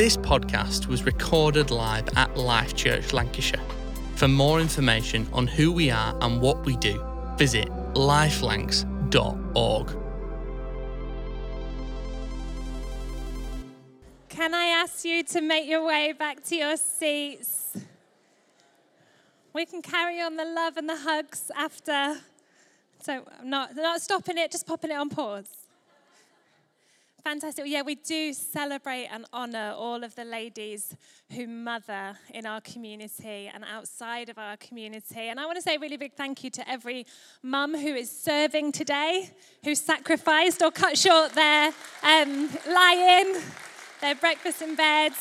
This podcast was recorded live at Life Church Lancashire. For more information on who we are and what we do, visit lifelancs.org. Can I ask you to make your way back to your seats? We can carry on the love and the hugs after. So I'm not, not stopping it, just popping it on pause. Fantastic. Yeah, we do celebrate and honour all of the ladies who mother in our community and outside of our community. And I want to say a really big thank you to every mum who is serving today, who sacrificed or cut short their um, lie-in, their breakfast in bed,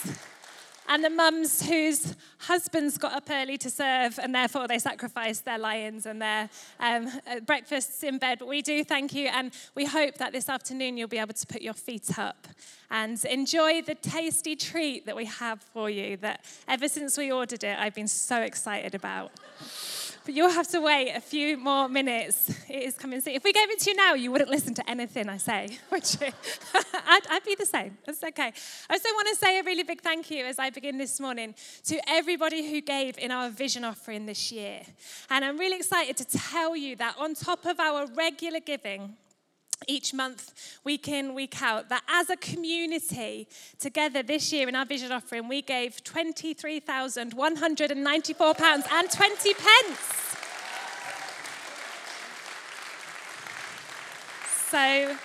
and the mums whose husbands got up early to serve and therefore they sacrificed their lions and their um, uh, breakfasts in bed. But we do thank you, and we hope that this afternoon you'll be able to put your feet up and enjoy the tasty treat that we have for you that ever since we ordered it, I've been so excited about. But you'll have to wait a few more minutes. It is coming soon. If we gave it to you now, you wouldn't listen to anything I say, would you? I'd, I'd be the same. That's okay. I also want to say a really big thank you as I begin this morning to everybody who gave in our vision offering this year. And I'm really excited to tell you that on top of our regular giving, each month, week in, week out, that as a community, together this year in our vision offering, we gave £23,194 and 20 pence. So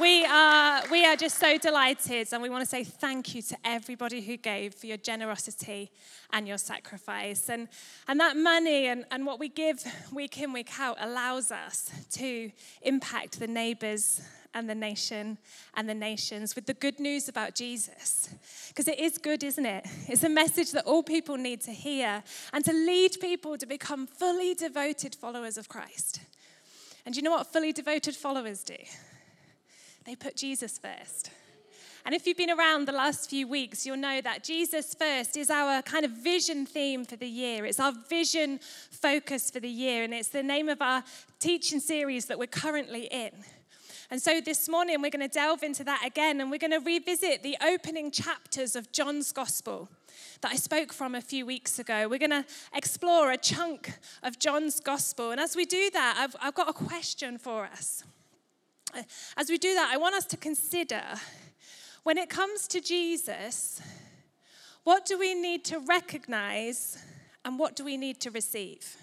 we are, we are just so delighted, and we want to say thank you to everybody who gave for your generosity and your sacrifice. And, and that money and, and what we give week in, week out allows us to impact the neighbors and the nation and the nations with the good news about Jesus. Because it is good, isn't it? It's a message that all people need to hear and to lead people to become fully devoted followers of Christ. And you know what fully devoted followers do? They put Jesus first. And if you've been around the last few weeks, you'll know that Jesus first is our kind of vision theme for the year. It's our vision focus for the year, and it's the name of our teaching series that we're currently in. And so this morning, we're going to delve into that again, and we're going to revisit the opening chapters of John's Gospel that I spoke from a few weeks ago. We're going to explore a chunk of John's Gospel. And as we do that, I've, I've got a question for us. As we do that, I want us to consider when it comes to Jesus, what do we need to recognize and what do we need to receive?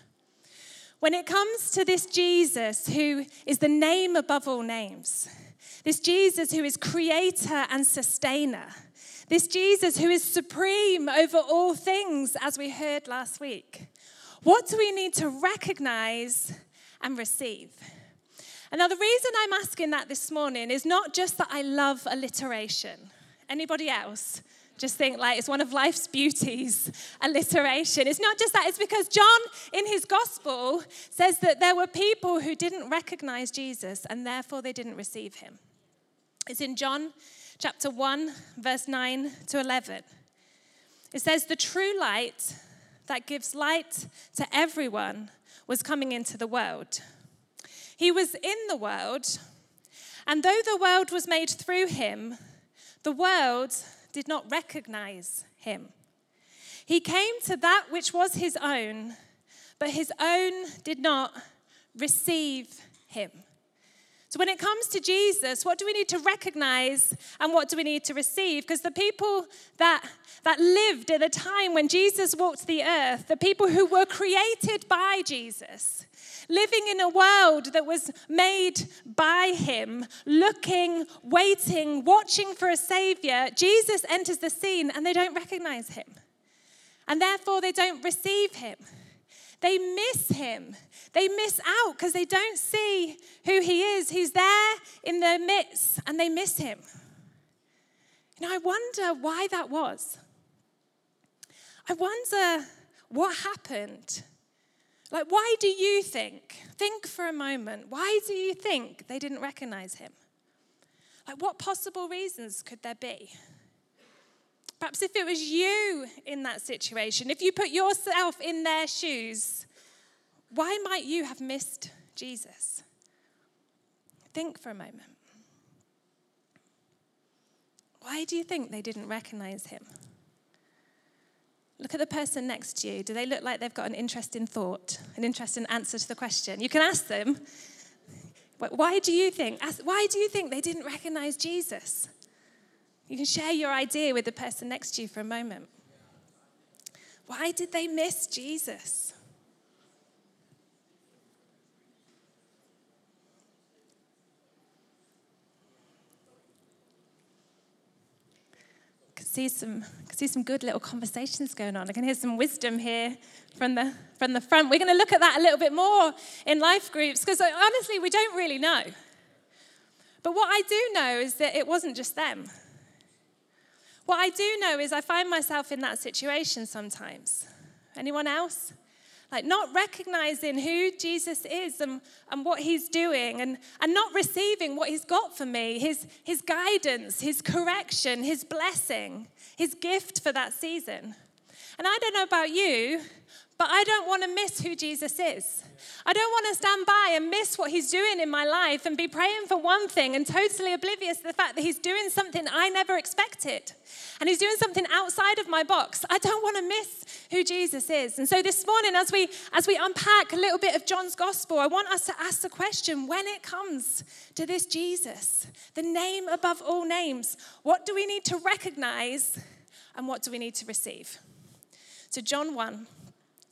When it comes to this Jesus who is the name above all names, this Jesus who is creator and sustainer, this Jesus who is supreme over all things, as we heard last week, what do we need to recognize and receive? And now the reason I'm asking that this morning is not just that I love alliteration. Anybody else? Just think like it's one of life's beauties, alliteration. It's not just that, it's because John in his gospel says that there were people who didn't recognize Jesus and therefore they didn't receive him. It's in John chapter 1, verse 9 to 11. It says, The true light that gives light to everyone was coming into the world. He was in the world, and though the world was made through him, the world did not recognize him. He came to that which was his own, but his own did not receive him. So, when it comes to Jesus, what do we need to recognize and what do we need to receive? Because the people that, that lived at the time when Jesus walked the earth, the people who were created by Jesus, living in a world that was made by him, looking, waiting, watching for a savior, Jesus enters the scene and they don't recognize him. And therefore, they don't receive him. They miss him. They miss out because they don't see who he is. He's there in their midst and they miss him. You know, I wonder why that was. I wonder what happened like, why do you think? Think for a moment. Why do you think they didn't recognize him? Like, what possible reasons could there be? Perhaps if it was you in that situation, if you put yourself in their shoes, why might you have missed Jesus? Think for a moment. Why do you think they didn't recognize him? Look at the person next to you. Do they look like they've got an interesting thought, an interesting answer to the question? You can ask them, why do you think? Why do you think they didn't recognize Jesus? You can share your idea with the person next to you for a moment. Why did they miss Jesus? see some, see some good little conversations going on. I can hear some wisdom here from the, from the front. We're going to look at that a little bit more in life groups because uh, honestly, we don't really know. But what I do know is that it wasn't just them. What I do know is I find myself in that situation sometimes. Anyone else? Like not recognizing who Jesus is and, and what he's doing and, and not receiving what he's got for me, his, his guidance, his correction, his blessing, his gift for that season. And I don't know about you, but I don't want to miss who Jesus is. I don't want to stand by and miss what he's doing in my life and be praying for one thing and totally oblivious to the fact that he's doing something I never expected. And he's doing something outside of my box. I don't want to miss who Jesus is. And so this morning as we as we unpack a little bit of John's gospel, I want us to ask the question when it comes to this Jesus, the name above all names, what do we need to recognize and what do we need to receive? So John 1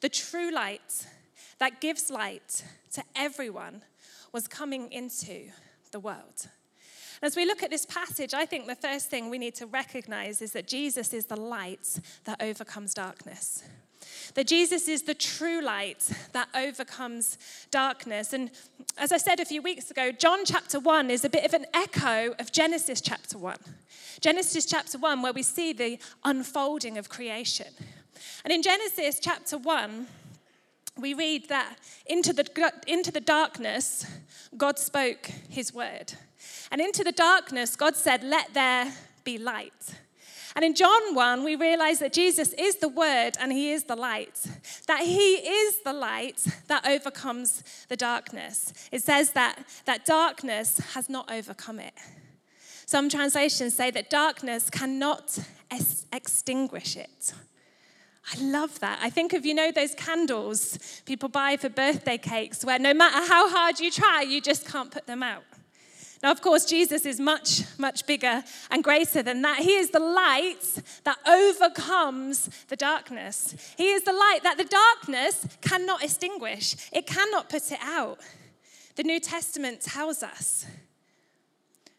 The true light that gives light to everyone was coming into the world. As we look at this passage, I think the first thing we need to recognize is that Jesus is the light that overcomes darkness. That Jesus is the true light that overcomes darkness. And as I said a few weeks ago, John chapter 1 is a bit of an echo of Genesis chapter 1. Genesis chapter 1, where we see the unfolding of creation. And in Genesis chapter 1, we read that into the, into the darkness, God spoke his word. And into the darkness, God said, Let there be light. And in John 1, we realize that Jesus is the Word and He is the light. That He is the light that overcomes the darkness. It says that, that darkness has not overcome it. Some translations say that darkness cannot es- extinguish it. I love that. I think of, you know, those candles people buy for birthday cakes where no matter how hard you try, you just can't put them out. Now, of course, Jesus is much, much bigger and greater than that. He is the light that overcomes the darkness. He is the light that the darkness cannot extinguish, it cannot put it out. The New Testament tells us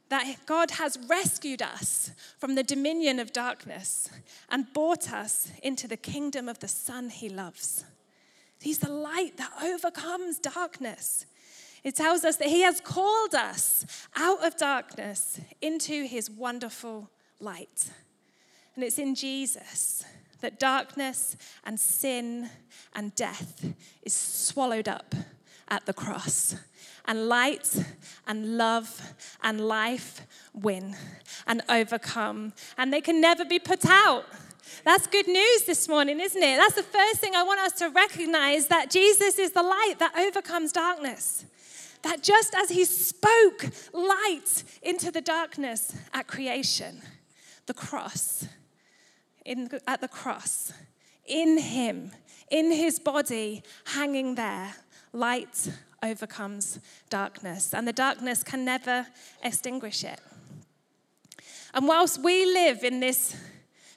that God has rescued us from the dominion of darkness and brought us into the kingdom of the Son he loves. He's the light that overcomes darkness. It tells us that he has called us out of darkness into his wonderful light. And it's in Jesus that darkness and sin and death is swallowed up at the cross and light and love and life win and overcome. And they can never be put out. That's good news this morning, isn't it? That's the first thing I want us to recognize that Jesus is the light that overcomes darkness. That just as he spoke light into the darkness at creation, the cross, in, at the cross, in him, in his body, hanging there, light overcomes darkness, and the darkness can never extinguish it. And whilst we live in this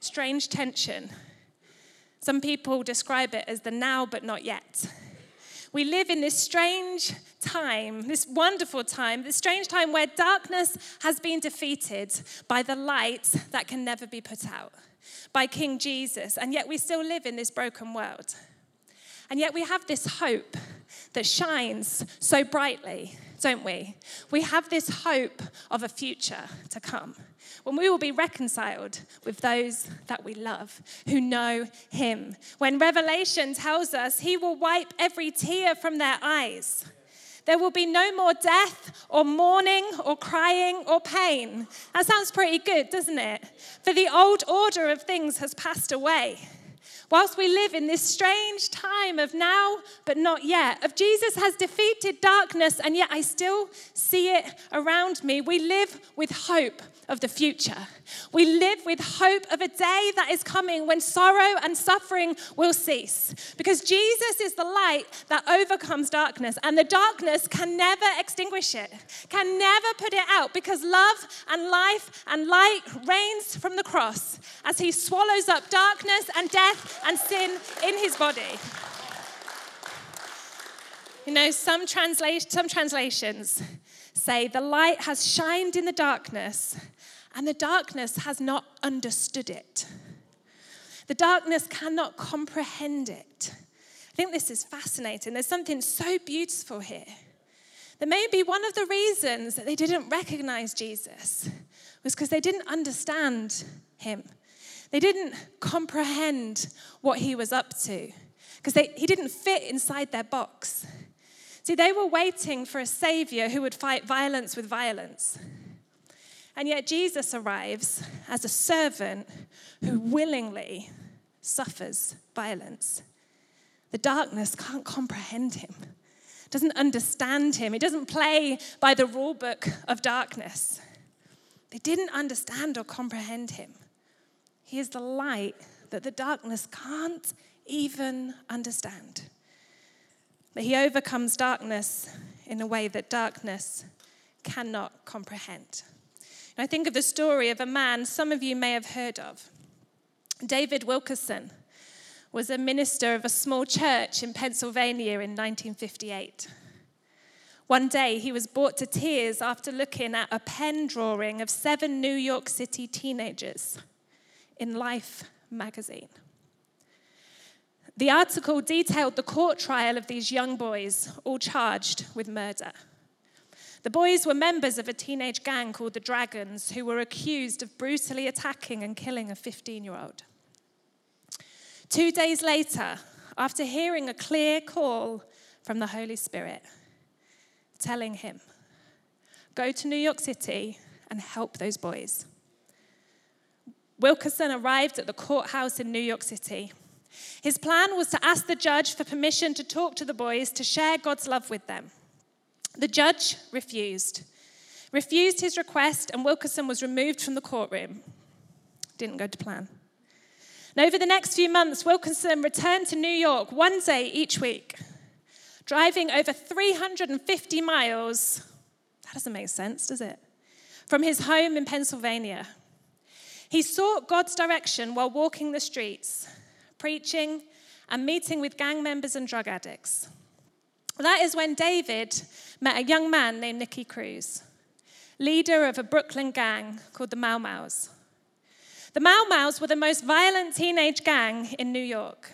strange tension, some people describe it as the now but not yet. We live in this strange time, this wonderful time, this strange time where darkness has been defeated by the light that can never be put out, by King Jesus, and yet we still live in this broken world. And yet we have this hope that shines so brightly, don't we? We have this hope of a future to come when we will be reconciled with those that we love, who know Him. When Revelation tells us He will wipe every tear from their eyes. There will be no more death or mourning or crying or pain. That sounds pretty good, doesn't it? For the old order of things has passed away. Whilst we live in this strange time of now but not yet, of Jesus has defeated darkness and yet I still see it around me, we live with hope of the future. We live with hope of a day that is coming when sorrow and suffering will cease. Because Jesus is the light that overcomes darkness, and the darkness can never extinguish it, can never put it out, because love and life and light reigns from the cross as he swallows up darkness and death and sin in his body. You know, some, transla- some translations say the light has shined in the darkness and the darkness has not understood it. The darkness cannot comprehend it. I think this is fascinating. There's something so beautiful here. That maybe one of the reasons that they didn't recognize Jesus was because they didn't understand him. They didn't comprehend what he was up to because he didn't fit inside their box. See, they were waiting for a savior who would fight violence with violence. And yet Jesus arrives as a servant who willingly suffers violence. The darkness can't comprehend him, doesn't understand him. He doesn't play by the rule book of darkness. They didn't understand or comprehend him. He is the light that the darkness can't even understand. But he overcomes darkness in a way that darkness cannot comprehend. And I think of the story of a man some of you may have heard of. David Wilkerson was a minister of a small church in Pennsylvania in 1958. One day, he was brought to tears after looking at a pen drawing of seven New York City teenagers in Life magazine. The article detailed the court trial of these young boys, all charged with murder. The boys were members of a teenage gang called the Dragons, who were accused of brutally attacking and killing a 15 year old. Two days later, after hearing a clear call from the Holy Spirit, telling him, Go to New York City and help those boys. Wilkerson arrived at the courthouse in New York City. His plan was to ask the judge for permission to talk to the boys to share God's love with them. The judge refused, refused his request, and Wilkerson was removed from the courtroom. Didn't go to plan. And over the next few months, Wilkerson returned to New York one day each week, driving over 350 miles. That doesn't make sense, does it? From his home in Pennsylvania. He sought God's direction while walking the streets, preaching and meeting with gang members and drug addicts. That is when David met a young man named Nicky Cruz, leader of a Brooklyn gang called the Mau Mau's. The Mau Mau's were the most violent teenage gang in New York.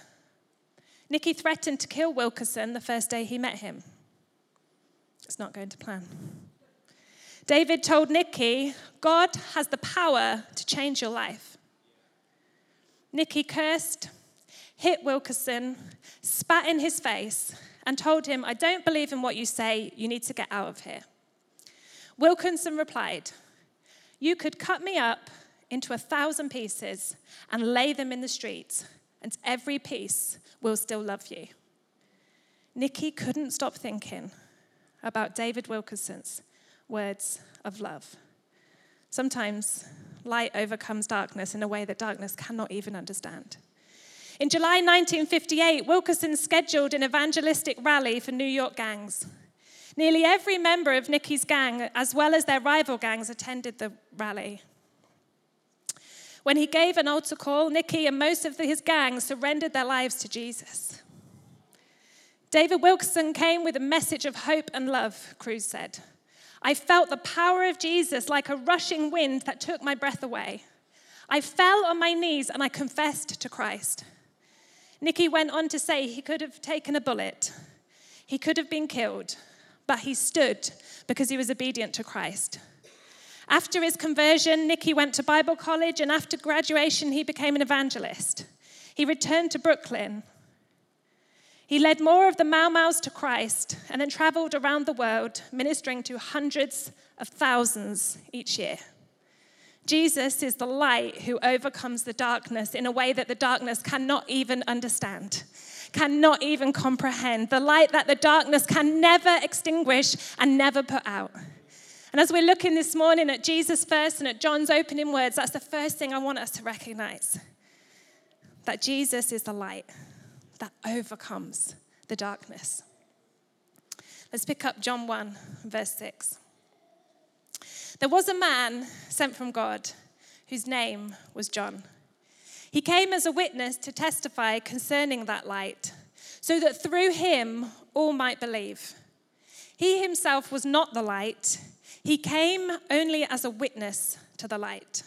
Nicky threatened to kill Wilkerson the first day he met him. It's not going to plan. David told Nicky, God has the power to change your life. Nicky cursed, hit Wilkerson, spat in his face, and told him, I don't believe in what you say. You need to get out of here. Wilkinson replied, You could cut me up into a thousand pieces and lay them in the streets, and every piece will still love you. Nicky couldn't stop thinking about David Wilkinson's words of love. Sometimes light overcomes darkness in a way that darkness cannot even understand. In July 1958, Wilkerson scheduled an evangelistic rally for New York gangs. Nearly every member of Nicky's gang, as well as their rival gangs, attended the rally. When he gave an altar call, Nicky and most of his gang surrendered their lives to Jesus. David Wilkerson came with a message of hope and love, Cruz said. I felt the power of Jesus like a rushing wind that took my breath away. I fell on my knees and I confessed to Christ. Nicky went on to say he could have taken a bullet, he could have been killed, but he stood because he was obedient to Christ. After his conversion, Nicky went to Bible college, and after graduation, he became an evangelist. He returned to Brooklyn. He led more of the Mau Mau's to Christ and then traveled around the world, ministering to hundreds of thousands each year. Jesus is the light who overcomes the darkness in a way that the darkness cannot even understand, cannot even comprehend, the light that the darkness can never extinguish and never put out. And as we're looking this morning at Jesus first and at John's opening words, that's the first thing I want us to recognize that Jesus is the light that overcomes the darkness. Let's pick up John 1, verse 6. There was a man sent from God whose name was John. He came as a witness to testify concerning that light, so that through him all might believe. He himself was not the light, he came only as a witness to the light.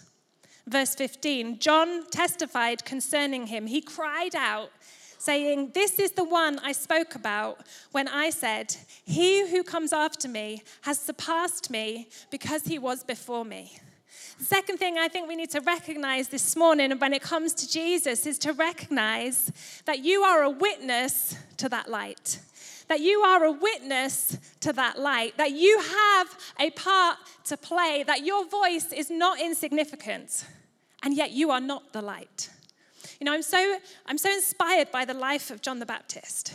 Verse 15 John testified concerning him. He cried out saying, This is the one I spoke about when I said, He who comes after me has surpassed me because he was before me. The second thing I think we need to recognize this morning when it comes to Jesus is to recognize that you are a witness to that light. That you are a witness to that light, that you have a part to play, that your voice is not insignificant, and yet you are not the light. You know, I'm so, I'm so inspired by the life of John the Baptist,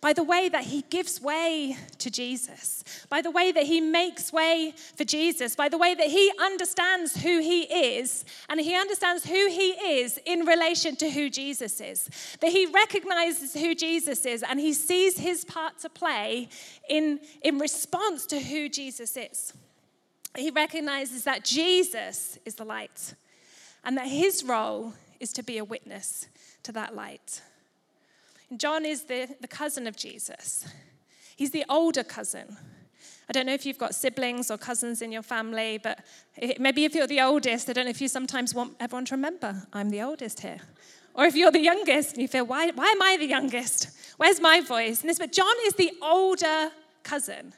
by the way that he gives way to Jesus, by the way that he makes way for Jesus, by the way that he understands who he is, and he understands who he is in relation to who Jesus is. That he recognizes who Jesus is and he sees his part to play in, in response to who Jesus is. He recognizes that Jesus is the light and that his role is to be a witness to that light. John is the, the cousin of Jesus, he's the older cousin. I don't know if you've got siblings or cousins in your family, but maybe if you're the oldest, I don't know if you sometimes want everyone to remember, I'm the oldest here. Or if you're the youngest and you feel, why, why am I the youngest? Where's my voice? And this, but John is the older cousin.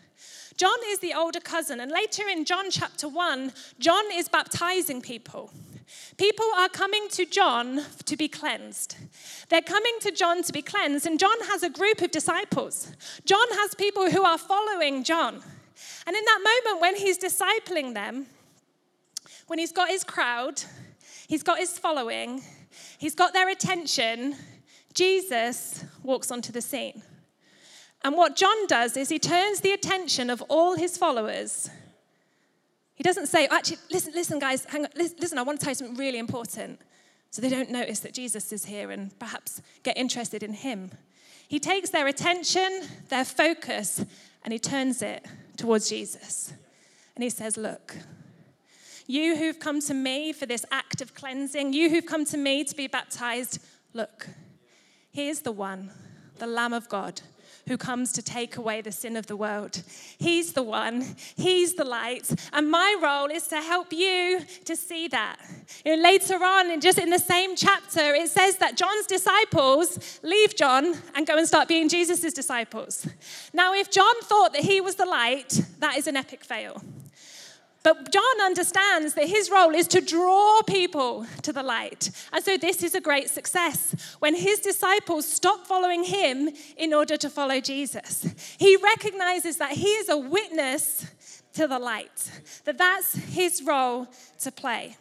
John is the older cousin. And later in John chapter 1, John is baptizing people. People are coming to John to be cleansed. They're coming to John to be cleansed, and John has a group of disciples. John has people who are following John. And in that moment, when he's discipling them, when he's got his crowd, he's got his following, he's got their attention, Jesus walks onto the scene. And what John does is he turns the attention of all his followers he doesn't say, actually, listen, listen, guys, hang on, listen, I want to tell you something really important. So they don't notice that Jesus is here and perhaps get interested in him. He takes their attention, their focus, and he turns it towards Jesus. And he says, Look, you who've come to me for this act of cleansing, you who've come to me to be baptized, look, here's the one, the Lamb of God who comes to take away the sin of the world. He's the one, He's the light, and my role is to help you to see that. You know, later on, just in the same chapter, it says that John's disciples leave John and go and start being Jesus' disciples. Now, if John thought that he was the light, that is an epic fail. But John understands that his role is to draw people to the light. And so this is a great success when his disciples stop following him in order to follow Jesus. He recognizes that he is a witness to the light, that that's his role to play.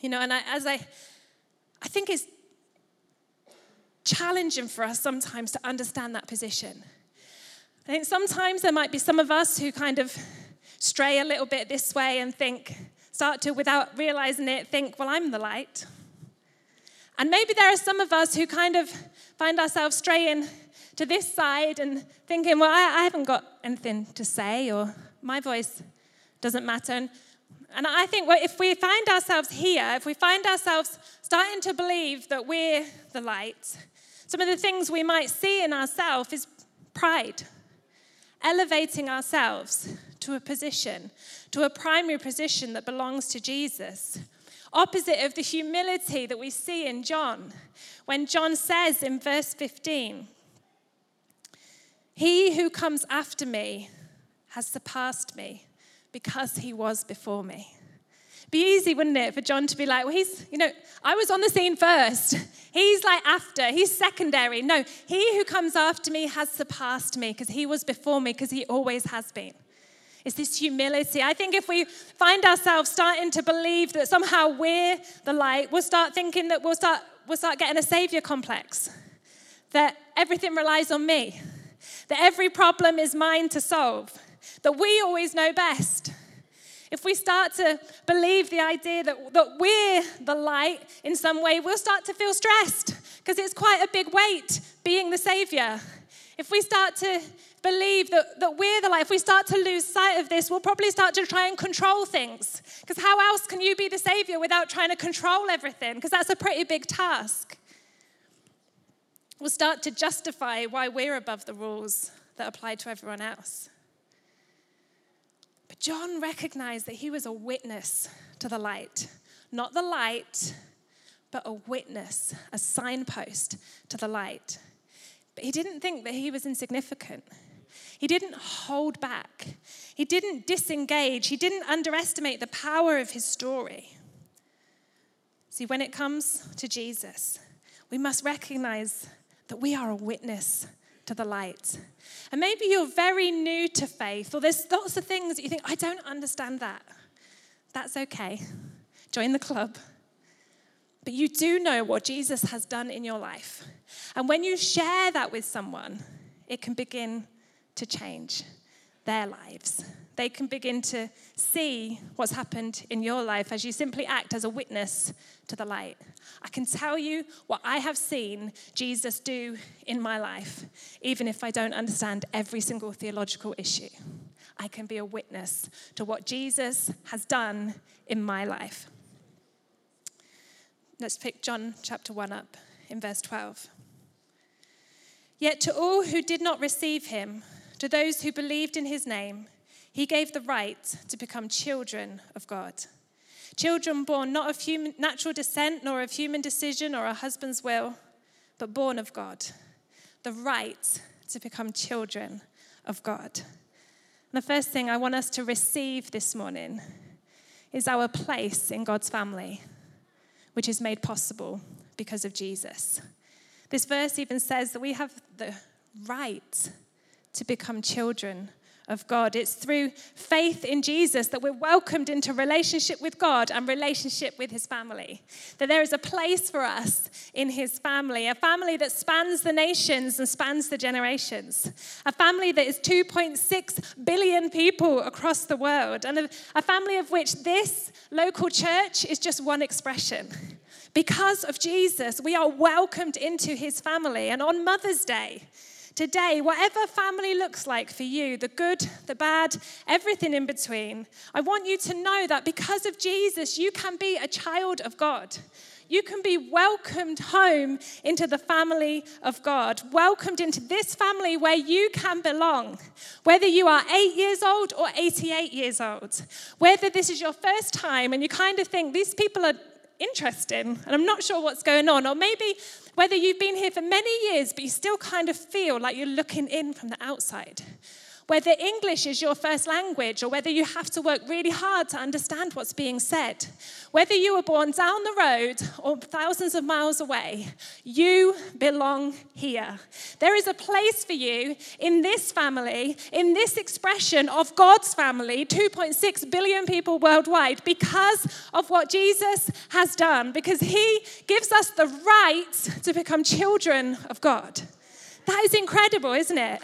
You know, and I, as I, I think it's challenging for us sometimes to understand that position. I think sometimes there might be some of us who kind of stray a little bit this way and think, start to, without realizing it, think, well, I'm the light. And maybe there are some of us who kind of find ourselves straying to this side and thinking, well, I, I haven't got anything to say, or my voice doesn't matter. And, and I think well, if we find ourselves here, if we find ourselves starting to believe that we're the light, some of the things we might see in ourselves is pride, elevating ourselves to a position, to a primary position that belongs to Jesus. opposite of the humility that we see in John. When John says in verse 15, He who comes after me has surpassed me because he was before me. Be easy, wouldn't it, for John to be like, well, he's, you know, I was on the scene first. He's like after, he's secondary. No, he who comes after me has surpassed me because he was before me because he always has been. It's this humility. I think if we find ourselves starting to believe that somehow we're the light, we'll start thinking that we'll start, we'll start getting a savior complex, that everything relies on me, that every problem is mine to solve, that we always know best. If we start to believe the idea that, that we're the light in some way, we'll start to feel stressed because it's quite a big weight being the savior. If we start to believe that, that we're the light, if we start to lose sight of this, we'll probably start to try and control things. Because how else can you be the savior without trying to control everything? Because that's a pretty big task. We'll start to justify why we're above the rules that apply to everyone else. But John recognized that he was a witness to the light, not the light, but a witness, a signpost to the light. But he didn't think that he was insignificant. He didn't hold back. He didn't disengage. He didn't underestimate the power of his story. See, when it comes to Jesus, we must recognize that we are a witness to the light. And maybe you're very new to faith, or there's lots of things that you think, I don't understand that. That's okay. Join the club. But you do know what Jesus has done in your life. And when you share that with someone, it can begin to change their lives. They can begin to see what's happened in your life as you simply act as a witness to the light. I can tell you what I have seen Jesus do in my life, even if I don't understand every single theological issue. I can be a witness to what Jesus has done in my life. Let's pick John chapter 1 up in verse 12. Yet to all who did not receive him, to those who believed in his name, he gave the right to become children of God. Children born not of human, natural descent, nor of human decision or a husband's will, but born of God. The right to become children of God. And the first thing I want us to receive this morning is our place in God's family, which is made possible because of Jesus. This verse even says that we have the right to become children of God. It's through faith in Jesus that we're welcomed into relationship with God and relationship with his family. That there is a place for us in his family, a family that spans the nations and spans the generations, a family that is 2.6 billion people across the world, and a, family of which this local church is just one expression. Because of Jesus, we are welcomed into his family. And on Mother's Day, Today, whatever family looks like for you, the good, the bad, everything in between, I want you to know that because of Jesus, you can be a child of God. You can be welcomed home into the family of God, welcomed into this family where you can belong. Whether you are eight years old or 88 years old, whether this is your first time and you kind of think these people are interesting and I'm not sure what's going on, or maybe whether you've been here for many years, but you still kind of feel like you're looking in from the outside. Whether English is your first language or whether you have to work really hard to understand what's being said. Whether you were born down the road or thousands of miles away, you belong here. There is a place for you in this family, in this expression of God's family, 2.6 billion people worldwide, because of what Jesus has done, because he gives us the right to become children of God. That is incredible, isn't it?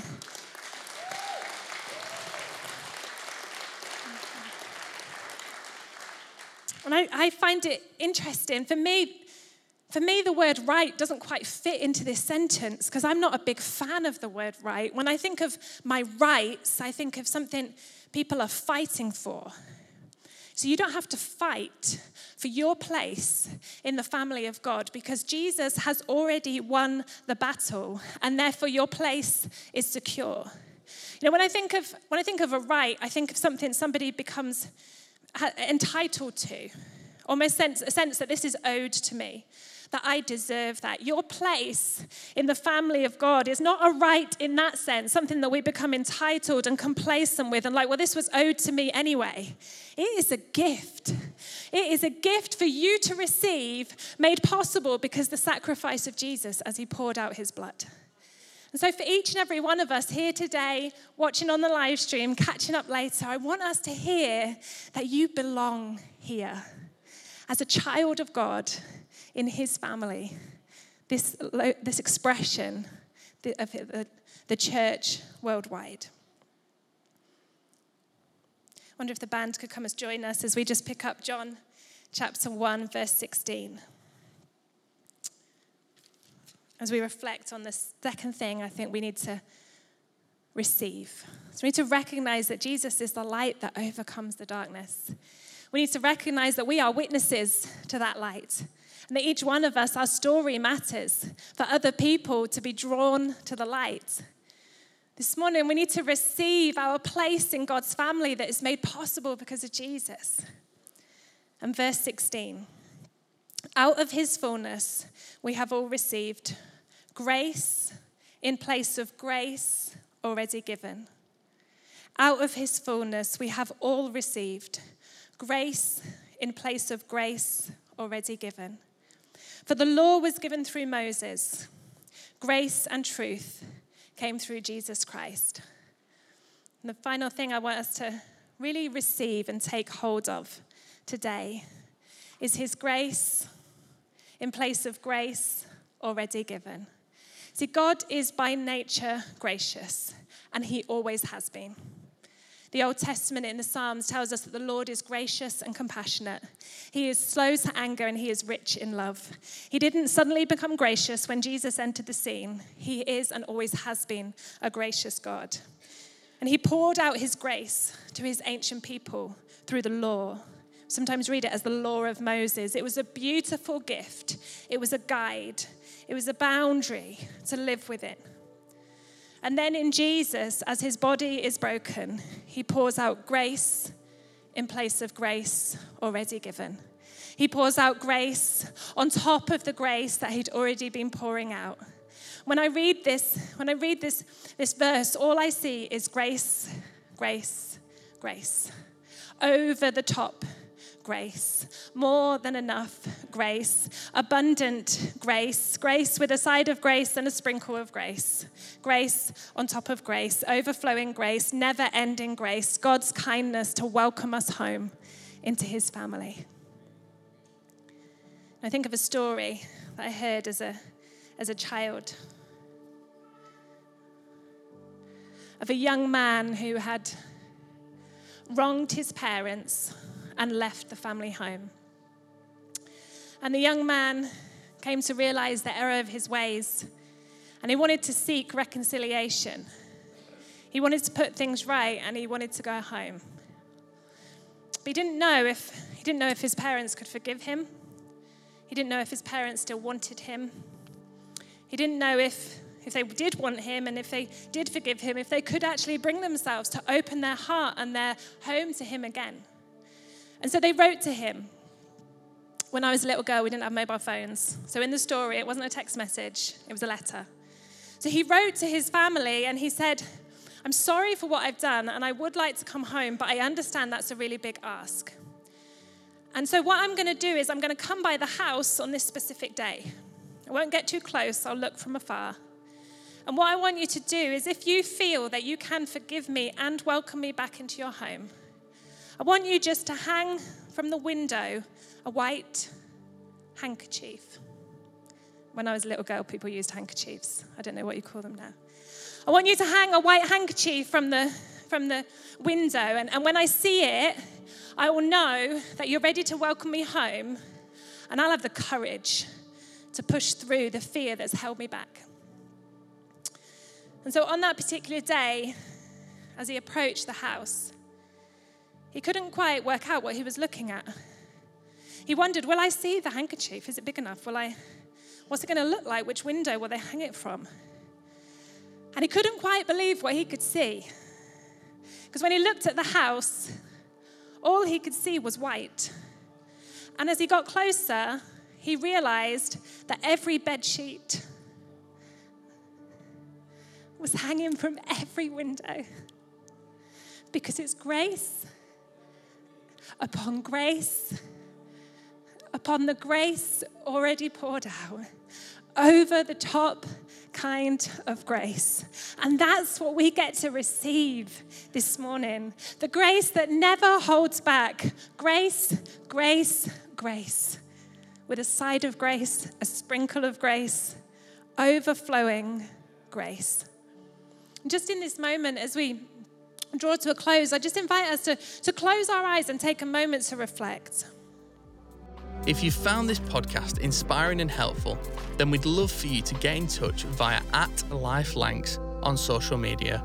And I, I find it interesting. For me, for me, the word right doesn't quite fit into this sentence because I'm not a big fan of the word right. When I think of my rights, I think of something people are fighting for. So you don't have to fight for your place in the family of God because Jesus has already won the battle and therefore your place is secure. You know, when I think of when I think of a right, I think of something somebody becomes entitled to almost sense, a sense that this is owed to me, that I deserve that. Your place in the family of God is not a right in that sense, something that we become entitled and complacent with, and like, well, this was owed to me anyway. It is a gift. It is a gift for you to receive, made possible because the sacrifice of Jesus as he poured out his blood. And so, for each and every one of us here today, watching on the live stream, catching up later, I want us to hear that you belong here as a child of God in his family. This, this expression of the, the church worldwide. I wonder if the band could come and join us as we just pick up John chapter 1, verse 16 as we reflect on the second thing I think we need to receive. So we need to recognize that Jesus is the light that overcomes the darkness. We need to recognize that we are witnesses to that light. And that each one of us, our story matters for other people to be drawn to the light. This morning, we need to receive our place in God's family that is made possible because of Jesus. And verse 16 out of his fullness, we have all received grace in place of grace already given. Out of his fullness, we have all received grace in place of grace already given. For the law was given through Moses, grace and truth came through Jesus Christ. And the final thing I want us to really receive and take hold of today is his grace in place of grace already given. See, God is by nature gracious, and He always has been. The Old Testament in the Psalms tells us that the Lord is gracious and compassionate. He is slow to anger and he is rich in love. He didn't suddenly become gracious when Jesus entered the scene. He is and always has been a gracious God. And he poured out his grace to his ancient people through the law. Sometimes read it as the law of Moses. It was a beautiful gift, it was a guide, it was a boundary to live with it. And then in Jesus, as his body is broken, he pours out grace in place of grace already given. He pours out grace on top of the grace that he'd already been pouring out. When I read this, when I read this, this verse, all I see is grace, grace, grace. Over the top grace, more than enough grace, abundant grace, grace with a side of grace and a sprinkle of grace, grace on top of grace, overflowing grace, never ending grace, God's kindness to welcome us home into his family. I think of a story that I heard as a, as a child of a young man who had wronged his parents and left the family home. And the young man came to realize the error of his ways, and he wanted to seek reconciliation. He wanted to put things right, and he wanted to go home. But he didn't know if he didn't know if his parents could forgive him. He didn't know if his parents still wanted him. He didn't know if if they did want him and if they did forgive him, if they could actually bring themselves to open their heart and their home to him again. And so they wrote to him. When I was a little girl, we didn't have mobile phones. So in the story, it wasn't a text message, it was a letter. So he wrote to his family and he said, I'm sorry for what I've done and I would like to come home, but I understand that's a really big ask. And so what I'm going to do is I'm going to come by the house on this specific day. I won't get too close, I'll look from afar. And what I want you to do is if you feel that you can forgive me and welcome me back into your home, I want you just to hang from the window a white handkerchief. When I was a little girl, people used handkerchiefs. I don't know what you call them now. I want you to hang a white handkerchief from the, from the window, and, and when I see it, I will know that you're ready to welcome me home, and I'll have the courage to push through the fear that's held me back. And so on that particular day, as he approached the house, he couldn't quite work out what he was looking at. He wondered, Will I see the handkerchief? Is it big enough? Will I, what's it going to look like? Which window will they hang it from? And he couldn't quite believe what he could see. Because when he looked at the house, all he could see was white. And as he got closer, he realized that every bed sheet was hanging from every window because it's grace upon grace upon the grace already poured out over the top kind of grace. And that's what we get to receive this morning the grace that never holds back. Grace, grace, grace. With a side of grace, a sprinkle of grace, overflowing grace. Just in this moment, as we draw to a close, I just invite us to, to close our eyes and take a moment to reflect. If you found this podcast inspiring and helpful, then we'd love for you to get in touch via at Life Lancs on social media